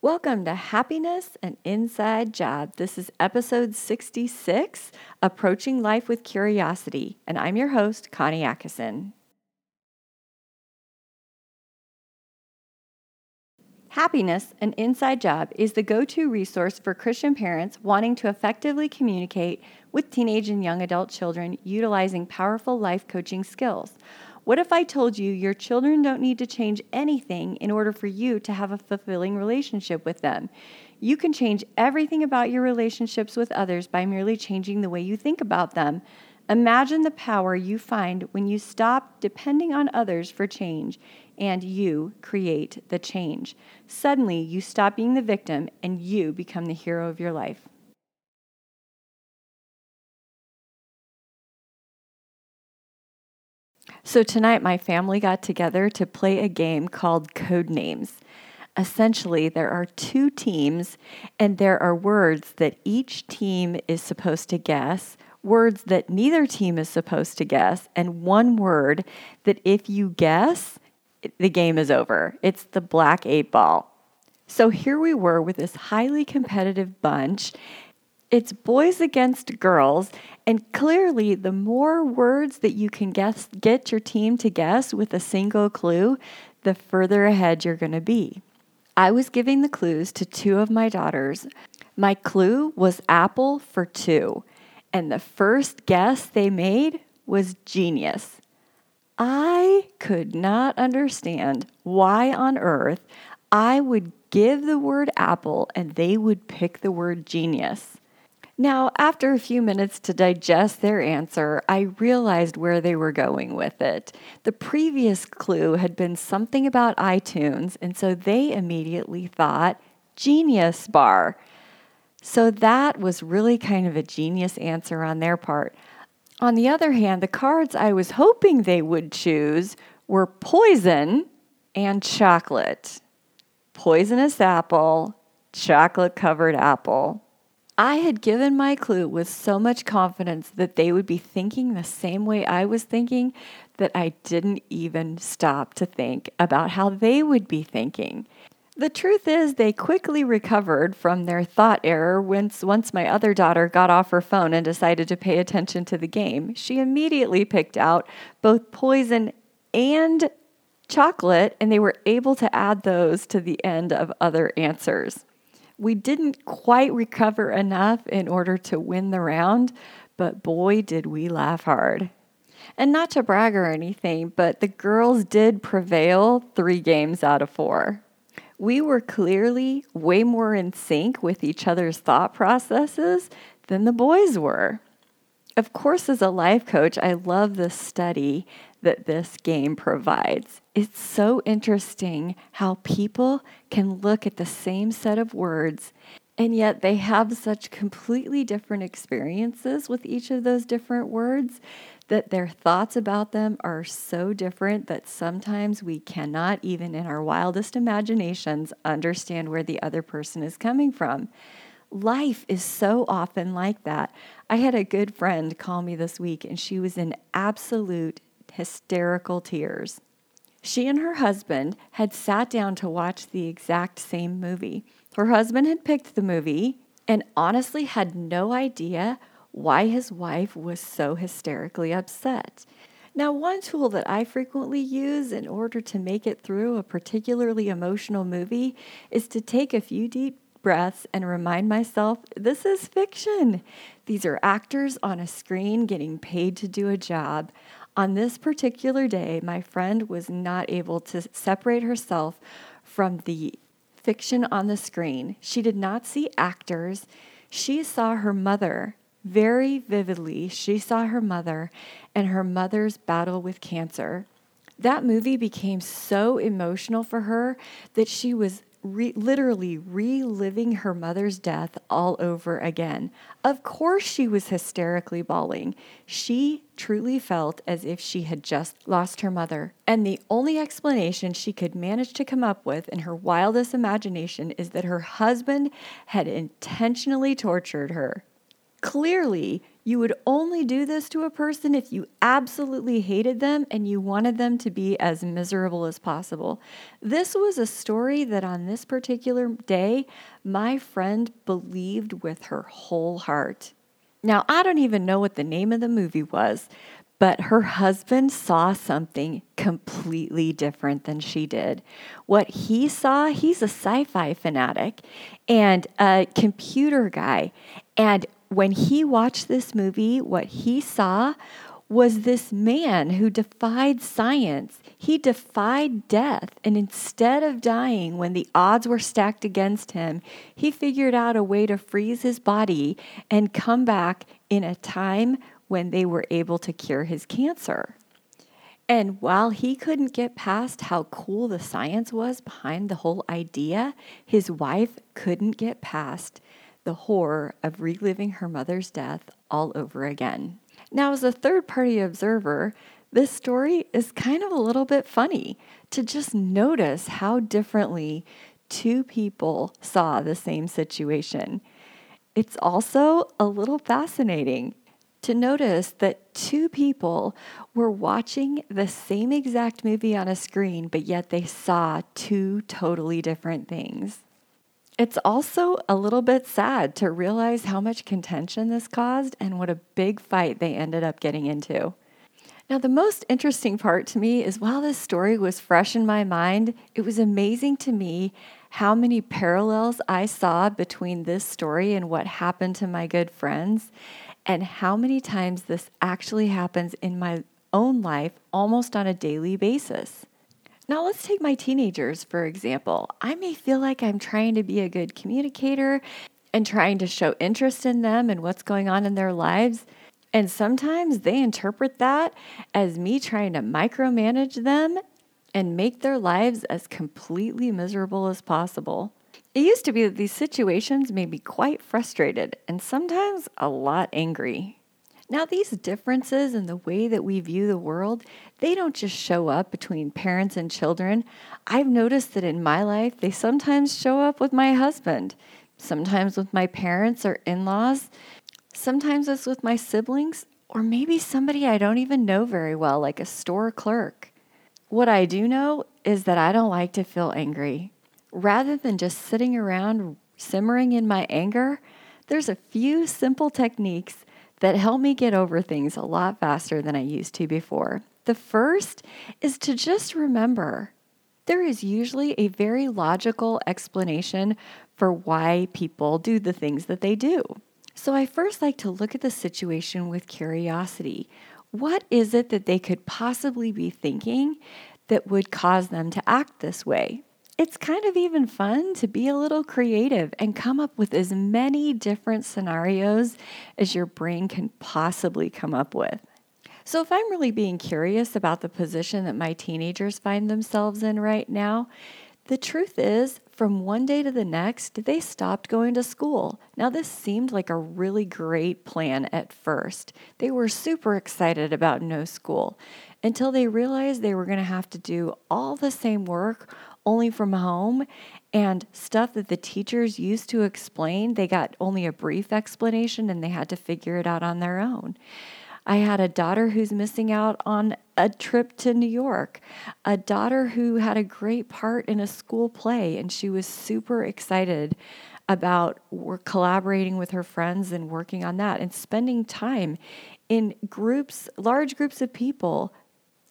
Welcome to Happiness an Inside Job. This is episode 66 Approaching Life with Curiosity, and I'm your host, Connie Atchison. Happiness, an inside job, is the go to resource for Christian parents wanting to effectively communicate with teenage and young adult children utilizing powerful life coaching skills. What if I told you your children don't need to change anything in order for you to have a fulfilling relationship with them? You can change everything about your relationships with others by merely changing the way you think about them. Imagine the power you find when you stop depending on others for change and you create the change. Suddenly, you stop being the victim and you become the hero of your life. So, tonight, my family got together to play a game called Code Names. Essentially, there are two teams, and there are words that each team is supposed to guess, words that neither team is supposed to guess, and one word that if you guess, the game is over. It's the black eight ball. So here we were with this highly competitive bunch. It's boys against girls, and clearly, the more words that you can guess, get your team to guess with a single clue, the further ahead you're going to be. I was giving the clues to two of my daughters. My clue was apple for two, and the first guess they made was genius. I could not understand why on earth I would give the word apple and they would pick the word genius. Now, after a few minutes to digest their answer, I realized where they were going with it. The previous clue had been something about iTunes, and so they immediately thought Genius Bar. So that was really kind of a genius answer on their part. On the other hand, the cards I was hoping they would choose were poison and chocolate. Poisonous apple, chocolate covered apple. I had given my clue with so much confidence that they would be thinking the same way I was thinking that I didn't even stop to think about how they would be thinking. The truth is, they quickly recovered from their thought error once, once my other daughter got off her phone and decided to pay attention to the game. She immediately picked out both poison and chocolate, and they were able to add those to the end of other answers. We didn't quite recover enough in order to win the round, but boy, did we laugh hard. And not to brag or anything, but the girls did prevail three games out of four we were clearly way more in sync with each other's thought processes than the boys were. Of course, as a life coach, I love this study that this game provides. It's so interesting how people can look at the same set of words and yet they have such completely different experiences with each of those different words that their thoughts about them are so different that sometimes we cannot, even in our wildest imaginations, understand where the other person is coming from. Life is so often like that. I had a good friend call me this week, and she was in absolute hysterical tears. She and her husband had sat down to watch the exact same movie. Her husband had picked the movie and honestly had no idea why his wife was so hysterically upset. Now, one tool that I frequently use in order to make it through a particularly emotional movie is to take a few deep breaths and remind myself this is fiction. These are actors on a screen getting paid to do a job. On this particular day, my friend was not able to separate herself from the fiction on the screen. She did not see actors. She saw her mother very vividly, she saw her mother and her mother's battle with cancer. That movie became so emotional for her that she was re- literally reliving her mother's death all over again. Of course, she was hysterically bawling. She truly felt as if she had just lost her mother. And the only explanation she could manage to come up with in her wildest imagination is that her husband had intentionally tortured her Clearly, you would only do this to a person if you absolutely hated them and you wanted them to be as miserable as possible. This was a story that on this particular day, my friend believed with her whole heart. Now, I don't even know what the name of the movie was, but her husband saw something completely different than she did. What he saw, he's a sci fi fanatic and a computer guy. And when he watched this movie, what he saw was this man who defied science. He defied death. And instead of dying when the odds were stacked against him, he figured out a way to freeze his body and come back in a time when they were able to cure his cancer. And while he couldn't get past how cool the science was behind the whole idea, his wife couldn't get past the horror of reliving her mother's death all over again. Now, as a third party observer, this story is kind of a little bit funny to just notice how differently two people saw the same situation. It's also a little fascinating to notice that two people were watching the same exact movie on a screen, but yet they saw two totally different things. It's also a little bit sad to realize how much contention this caused and what a big fight they ended up getting into. Now, the most interesting part to me is while this story was fresh in my mind, it was amazing to me how many parallels I saw between this story and what happened to my good friends and how many times this actually happens in my own life almost on a daily basis. Now, let's take my teenagers, for example. I may feel like I'm trying to be a good communicator and trying to show interest in them and what's going on in their lives. And sometimes they interpret that as me trying to micromanage them and make their lives as completely miserable as possible. It used to be that these situations made me quite frustrated and sometimes a lot angry. Now, these differences in the way that we view the world, they don't just show up between parents and children. I've noticed that in my life, they sometimes show up with my husband, sometimes with my parents or in laws, sometimes it's with my siblings, or maybe somebody I don't even know very well, like a store clerk. What I do know is that I don't like to feel angry rather than just sitting around simmering in my anger, there's a few simple techniques that help me get over things a lot faster than I used to before. The first is to just remember there is usually a very logical explanation for why people do the things that they do. So I first like to look at the situation with curiosity. What is it that they could possibly be thinking that would cause them to act this way? It's kind of even fun to be a little creative and come up with as many different scenarios as your brain can possibly come up with. So, if I'm really being curious about the position that my teenagers find themselves in right now, the truth is, from one day to the next, they stopped going to school. Now, this seemed like a really great plan at first. They were super excited about no school until they realized they were going to have to do all the same work only from home and stuff that the teachers used to explain, they got only a brief explanation and they had to figure it out on their own. I had a daughter who's missing out on a trip to New York, a daughter who had a great part in a school play, and she was super excited about collaborating with her friends and working on that and spending time in groups, large groups of people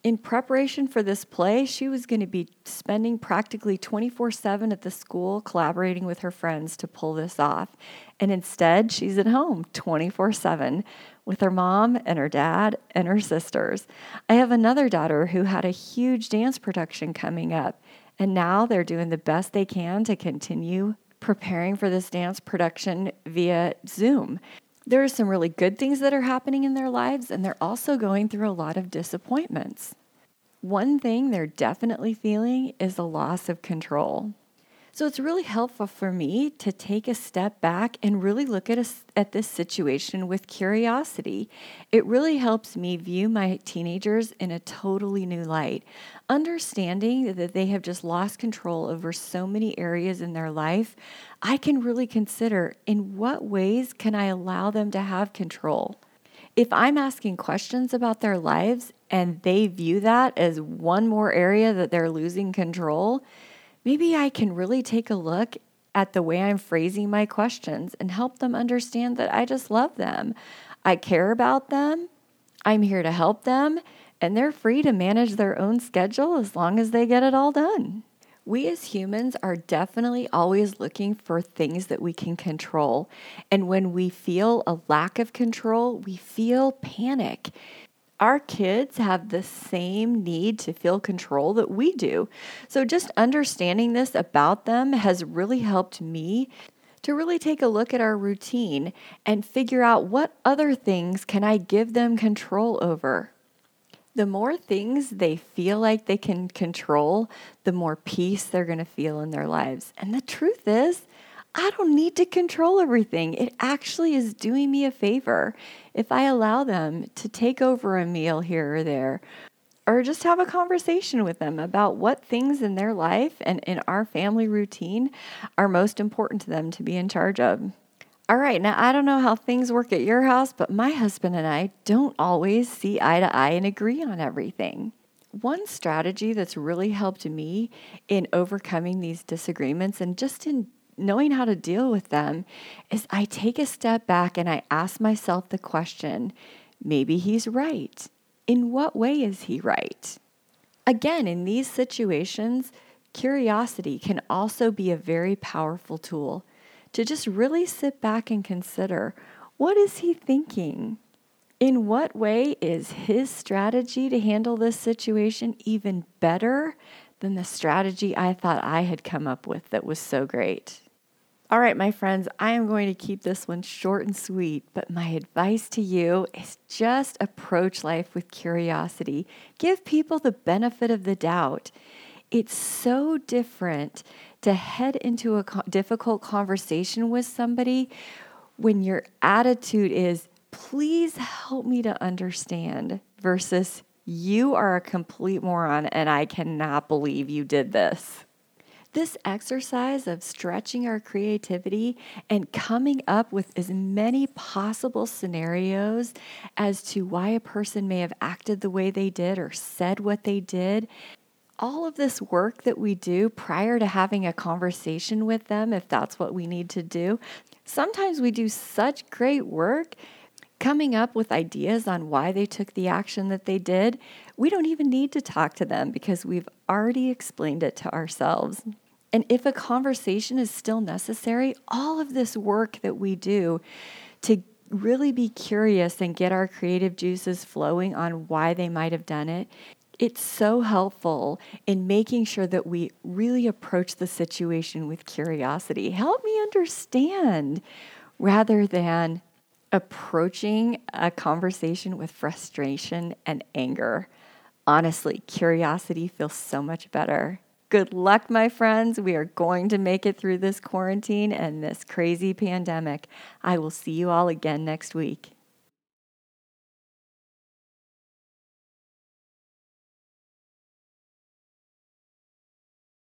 in preparation for this play, she was going to be spending practically 24 7 at the school collaborating with her friends to pull this off. And instead, she's at home 24 7 with her mom and her dad and her sisters. I have another daughter who had a huge dance production coming up, and now they're doing the best they can to continue preparing for this dance production via Zoom there are some really good things that are happening in their lives, and they're also going through a lot of disappointments. One thing they're definitely feeling is a loss of control. So it's really helpful for me to take a step back and really look at, a, at this situation with curiosity. It really helps me view my teenagers in a totally new light, understanding that they have just lost control over so many areas in their life. I can really consider in what ways can I allow them to have control. If I'm asking questions about their lives and they view that as one more area that they're losing control, maybe I can really take a look at the way I'm phrasing my questions and help them understand that I just love them. I care about them. I'm here to help them, and they're free to manage their own schedule as long as they get it all done. We as humans are definitely always looking for things that we can control. And when we feel a lack of control, we feel panic our kids have the same need to feel control that we do. So, just understanding this about them has really helped me to really take a look at our routine and figure out what other things can I give them control over. The more things they feel like they can control, the more peace they're going to feel in their lives. And the truth is, I don't need to control everything. It actually is doing me a favor if I allow them to take over a meal here or there, or just have a conversation with them about what things in their life and in our family routine are most important to them to be in charge of. All right, now I don't know how things work at your house, but my husband and I don't always see eye to eye and agree on everything. One strategy that's really helped me in overcoming these disagreements and just in knowing how to deal with them is I take a step back and I ask myself the question maybe he's right. In what way is he right? Again, in these situations, curiosity can also be a very powerful tool to just really sit back and consider what is he thinking? In what way is his strategy to handle this situation even better than the strategy I thought I had come up with that was so great? All right, my friends, I am going to keep this one short and sweet, but my advice to you is just approach life with curiosity. Give people the benefit of the doubt. It's so different to head into a difficult conversation with somebody when your attitude is, please help me to understand, versus you are a complete moron and I cannot believe you did this. This exercise of stretching our creativity and coming up with as many possible scenarios as to why a person may have acted the way they did or said what they did all of this work that we do prior to having a conversation with them, if that's what we need to do, sometimes we do such great work coming up with ideas on why they took the action that they did. We don't even need to talk to them because we've already explained it to ourselves. And if a conversation is still necessary, all of this work that we do to really be curious and get our creative juices flowing on why they might have done it, it's so helpful in making sure that we really approach the situation with curiosity. Help me understand rather than approaching a conversation with frustration and anger. Honestly, curiosity feels so much better. Good luck, my friends. We are going to make it through this quarantine and this crazy pandemic. I will see you all again next week.